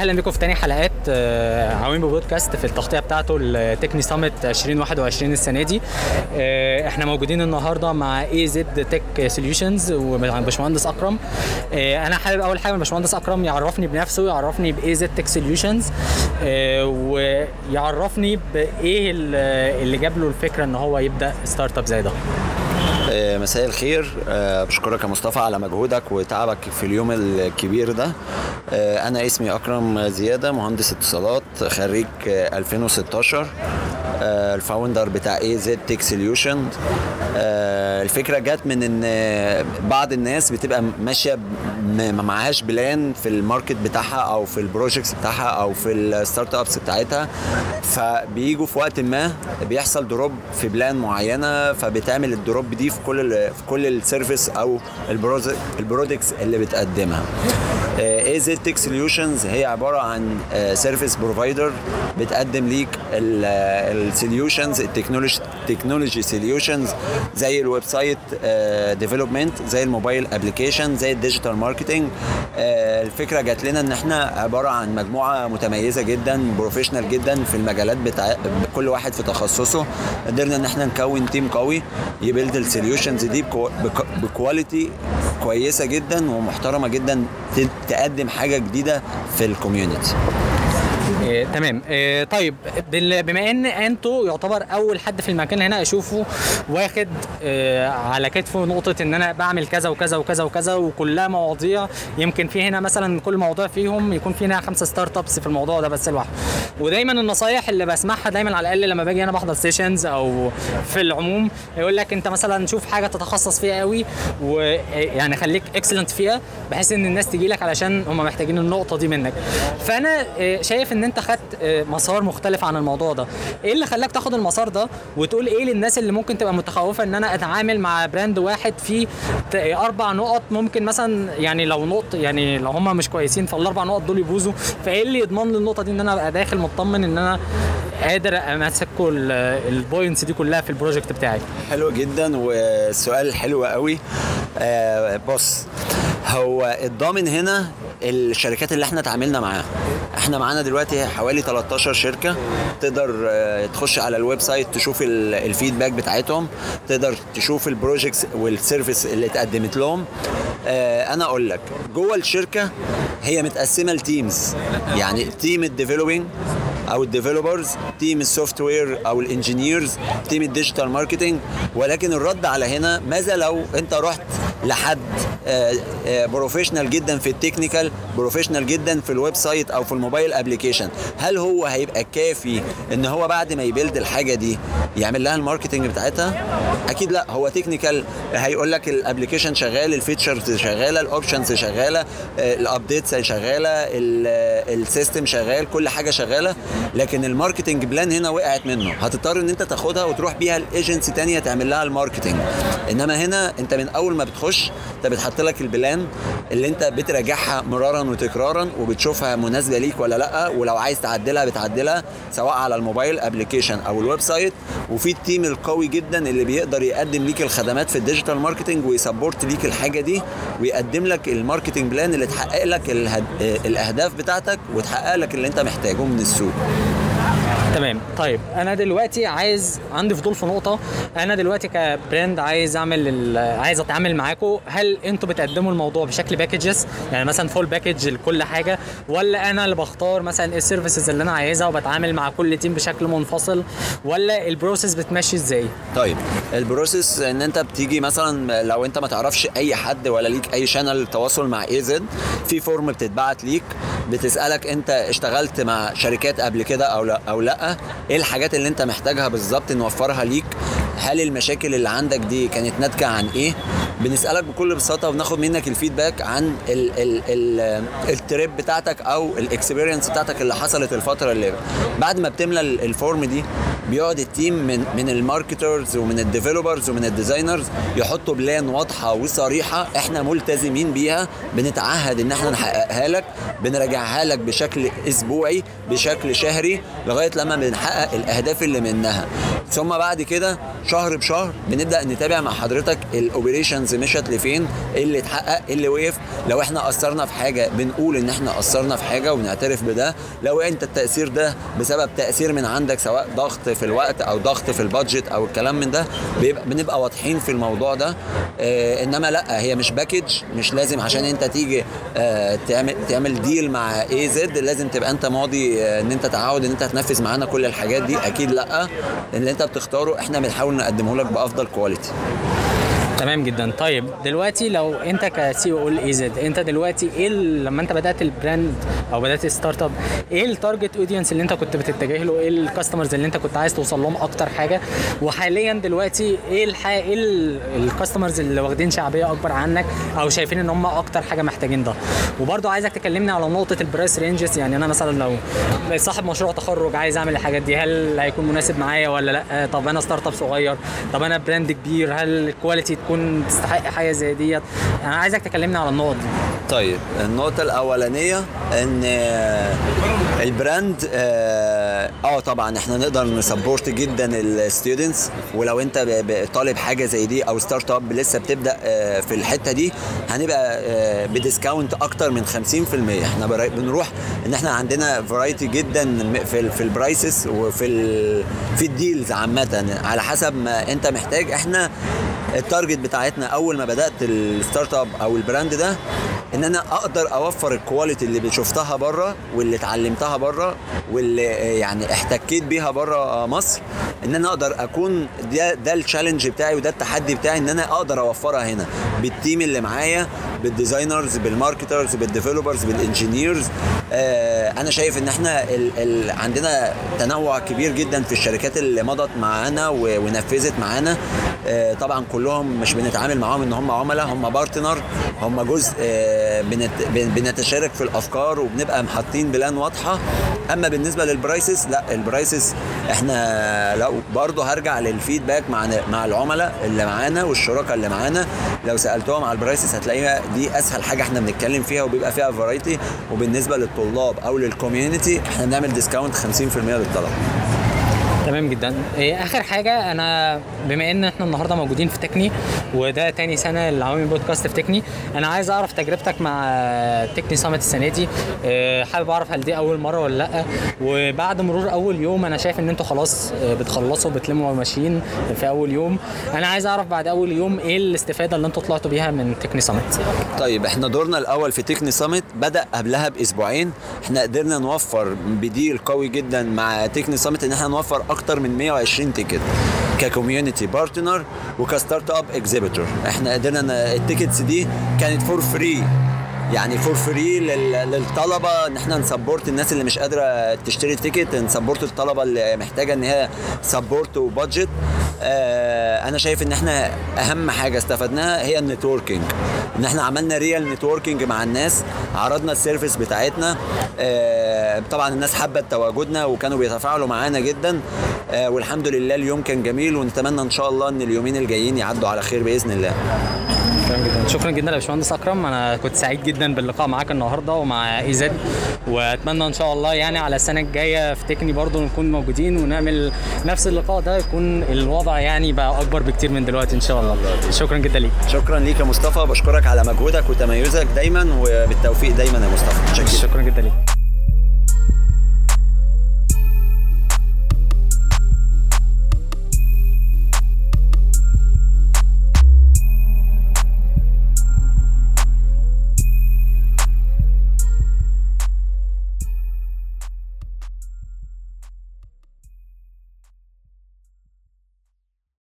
أهلا بكم في تاني حلقات آه، عوين بودكاست في التغطية بتاعته التكني summit 2021 السنة دي. آه، إحنا موجودين النهارده مع اي زد تك سوليوشنز وباشمهندس أكرم. آه، أنا حابب أول حاجة الباشمهندس أكرم يعرفني بنفسه يعرفني باي زد تك سوليوشنز ويعرفني بإيه اللي جاب له الفكرة إن هو يبدأ startup زي ده. مساء الخير. آه، بشكرك يا مصطفى على مجهودك وتعبك في اليوم الكبير ده. آه، أنا اسمي أكرم زيادة مهندس اتصالات خريج 2016 ال founder بتاع اي زد تك سوليوشن الفكرة جت من إن بعض الناس بتبقى ماشية ما معهاش plan في ال market بتاعها أو في ال projects بتاعها أو في ال startups بتاعتها. فبيجوا في وقت ما بيحصل drop في plan معينة فبتعمل ال drop دي في كل في كل ال service أو ال products اللي بتقدمها. اي زد تك سوليوشنز هي عبارة عن service provider بتقدم ليك ال solutions ال technology technology solutions زي ال website development زي ال mobile application زي ال digital marketing الفكرة جات لنا إن إحنا عبارة عن مجموعة متميزة جدا professional جدا في المجالات بتاع كل واحد في تخصصه. قدرنا إن إحنا نكون team قوي ي build ال solutions دي ب quality كويسة جدا ومحترمة جدا تقدم حاجة جديدة في ال community إيه تمام. إيه طيب بما إن انتو يعتبر أول حد في المكان هنا أشوفه واخد إيه على كتفه نقطة إن أنا بعمل كذا وكذا وكذا وكذا وكلها مواضيع. يمكن في هنا مثلا كل موضوع فيهم يكون في هنا خمسة startups في الموضوع ده بس لوحده. ودايما النصايح اللي بسمعها دايما على الأقل لما باجي أنا بحضر sessions أو في العموم يقول لك أنت مثلا شوف حاجة تتخصص فيها قوي ويعني خليك excellent فيها بحيث إن الناس تجي لك علشان هم محتاجين النقطة دي منك. فأنا شايف إن أنت خدت مسار مختلف عن الموضوع ده. إيه اللي خلاك تاخد المسار ده وتقول إيه للناس اللي ممكن تبقى متخوفة إن أنا أتعامل مع brand واحد فيه أربع نقط ممكن مثلا يعني لو نقط يعني لو هم مش كويسين فالأربع نقط دول يبوظوا؟ فإيه اللي يضمن لي النقطة دي إن أنا أبقى داخل مطمن إن أنا قادر أمسك ال points دي كلها في ال project بتاعي؟ حلو جدا والسؤال حلو قوي. آه بص هو الضامن هنا الشركات اللي إحنا اتعاملنا معاها. إحنا معانا دلوقتي حوالي 13 شركة. تقدر تخش على ال website تشوف ال feedback بتاعتهم. تقدر تشوف ال projects وال service اللي اتقدمت لهم. آه أنا أقول لك جوه الشركة هي متقسمة ل teams. يعني team ال developing أو ال developers team ال software أو ال engineers team ال digital marketing ولكن الرد على هنا ماذا لو انت رحت لحد professional جدا في ال technical professional جدا في ال website أو في ال mobile application هل هو هيبقى كافي إن هو بعد ما ي build الحاجة دي يعمل لها ال marketing بتاعتها؟ أكيد لا هو technical هيقول لك ال application شغال ال features شغالة ال options شغالة ال updates شغالة ال system شغال كل حاجة شغالة. لكن ال marketing plan هنا وقعت منه. هتضطر إن أنت تاخدها وتروح بيها الايجنسي تانية تعمل لها ال marketing إنما هنا أنت من أول ما بتخش أنت بتحط لك ال plan اللي أنت بتراجعها مرارا وتكرارا وبتشوفها مناسبة ليك ولا لأ. ولو عايز تعدلها بتعدلها سواء على الموبايل application أو ال website. وفي ال team القوي جدا اللي بيقدر يقدم ليك الخدمات في ال digital marketing وي support ليك الحاجة دي ويقدم لك ال marketing plan اللي تحقق لك الهد... الأهداف بتاعتك وتحقق لك اللي أنت محتاجه من السوق. تمام. طيب. أنا دلوقتي عايز عندي فضول في نقطة. أنا دلوقتي ك brand عايز أعمل عايز أتعامل معاكم هل أنتوا بتقدموا الموضوع بشكل packages يعني مثلا full package لكل حاجة؟ ولا أنا اللي بختار مثلا ال services اللي أنا عايزها وبتعامل مع كل team بشكل منفصل؟ ولا ال process بتمشي إزاي؟ طيب. ال process إن أنت بتيجي مثلا لو أنت ما تعرفش أي حد ولا ليك أي channel تواصل مع اي زد في form بتتبعت ليك. بتسألك انت اشتغلت مع شركات قبل كده أو لا أو لا إيه الحاجات اللي انت محتاجها بالظبط نوفرها ليك؟ هل المشاكل اللي عندك دي كانت ناتجة عن إيه؟ بنسألك بكل بساطة وبناخد منك ال feedback عن ال ال ال ال trip بتاعتك أو ال experience بتاعتك اللي حصلت الفترة اللي بعد ما بتملى ال form دي. بيقعد ال team من من ال marketers ومن ال developers ومن ال designers يحطوا plan واضحة وصريحة إحنا ملتزمين بيها بنتعهد إن إحنا نحققها لك بنراجعها لك بشكل أسبوعي بشكل شهري لغاية لما بنحقق الأهداف اللي منها. ثم بعد كده شهر بشهر بنبدأ نتابع مع حضرتك ال operations مشت لفين إيه اللي اتحقق إيه اللي وقف. لو إحنا قصرنا في حاجة بنقول إن إحنا قصرنا في حاجة وبنعترف بده. لو أنت التأثير ده بسبب تأثير من عندك سواء ضغط في الوقت أو ضغط في ال budget أو الكلام من ده بيبقى بنبقى واضحين في الموضوع ده. آه إنما لأ هي مش package مش لازم عشان أنت تيجي آه تعمل تعمل deal مع اي زد لازم تبقى أنت ماضي آه إن أنت تعود إن أنت هتنفذ معانا كل الحاجات دي. أكيد لأ. اللي أنت بتختاره إحنا بنحاول نقدمه لك بأفضل quality تمام جدا. طيب دلوقتي لو أنت ك CEO اي زد أنت دلوقتي إيه لما أنت بدأت ال brand أو بدأت ال startup إيه ال target audience اللي أنت كنت بتتجه له؟ إيه ال customers اللي أنت كنت عايز توصل لهم أكتر حاجة؟ وحاليا دلوقتي إيه الح... إيه ال customers اللي واخدين شعبية أكبر عنك أو شايفين إن هم أكتر حاجة محتاجين ده؟ وبرضه عايزك تكلمني على نقطة ال price ranges يعني أنا مثلا لو صاحب مشروع تخرج عايز أعمل الحاجات دي هل هيكون مناسب معايا ولا لأ؟ طب أنا startup صغير طب أنا brand كبير هل ال quality تكون تستحق حاجة زي ديت. أنا عايزك تكلمني على النقط دي. طيب النقطة الأولانية إن آه، ال brand آه آه، طبعا إحنا نقدر ن support جدا ال students ولو أنت طالب حاجة زي دي أو startup لسه بتبدأ آه، في الحتة دي هنبقى ب discount أكتر من 50% إحنا بنروح إن إحنا عندنا variety جدا في في ال prices وفي في ال deals عامة. على حسب ما أنت محتاج. إحنا ال target بتاعتنا أول ما بدأت ال startup أو ال brand ده إن أنا أقدر أوفر ال quality اللي شفتها بره واللي اتعلمتها بره واللي يعني احتكيت بيها بره مصر إن أنا أقدر أكون ده ده ال challenge بتاعي وده التحدي بتاعي إن أنا أقدر أوفرها هنا بال team اللي معايا بال designers بال marketers بال developers بال engineers أنا شايف إن إحنا ال ال عندنا تنوع كبير جدا في الشركات اللي مضت معانا ونفذت معانا. آه طبعا كلهم مش بنتعامل معاهم إن هم عملاء هم partner هم جزء آه بنت بن- بنتشارك في الأفكار وبنبقى محطين plan واضحة. أما بالنسبة لل prices لا ال prices إحنا لو برضه هرجع لل feedback مع مع العملاء اللي معانا والشركاء اللي معانا لو سألتهم على ال prices هتلاقيها دي أسهل حاجة إحنا بنتكلم فيها وبيبقى فيها variety وبالنسبة للطلاب أو لل community إحنا بنعمل discount 50% للطلبة. تمام جدا. إيه آخر حاجة أنا بما إن إحنا النهارده موجودين في تكني وده تاني سنة لعوامل بودكاست في تكني أنا عايز أعرف تجربتك مع تكني سامت السنة دي. إيه حابب أعرف هل دي أول مرة ولا لأ؟ وبعد مرور أول يوم أنا شايف إن أنتوا خلاص إيه، بتخلصوا بتلموا ماشيين في أول يوم. أنا عايز أعرف بعد أول يوم إيه الاستفادة اللي أنتوا طلعتوا بيها من تكني سامت طيب إحنا دورنا الأول في تكني سامت بدأ قبلها بأسبوعين. إحنا قدرنا نوفر بديل قوي جدا مع Techne Summit إن إحنا نوفر أكتر من 120 ticket ك community partner وك startup exhibitor إحنا قدرنا ال tickets دي كانت for free يعني for free للطلبة إن إحنا ن support الناس اللي مش قادرة تشتري ticket ن support الطلبة اللي محتاجة إن هي support و budget أنا شايف إن إحنا أهم حاجة استفدناها هي ال networking. إن إحنا عملنا real networking مع الناس عرضنا ال service بتاعتنا. آه طبعا الناس حبت تواجدنا وكانوا بيتفاعلوا معانا جدا. آه والحمد لله اليوم كان جميل ونتمنى إن شاء الله إن اليومين الجايين يعدوا على خير بإذن الله. جدا. شكرا جدا يا باشمهندس أكرم. أنا كنت سعيد جدا باللقاء معاك النهارده ومع إي زد. وأتمنى إن شاء الله يعني على السنة الجاية في Techne برضو نكون موجودين ونعمل نفس اللقاء ده يكون الوضع يعني بقى أكبر بكتير من دلوقتي إن شاء الله. شكرا جدا ليك. شكرا ليك يا مصطفى. بشكرك على مجهودك وتميزك دايما وبالتوفيق دايما يا مصطفى. شكرا.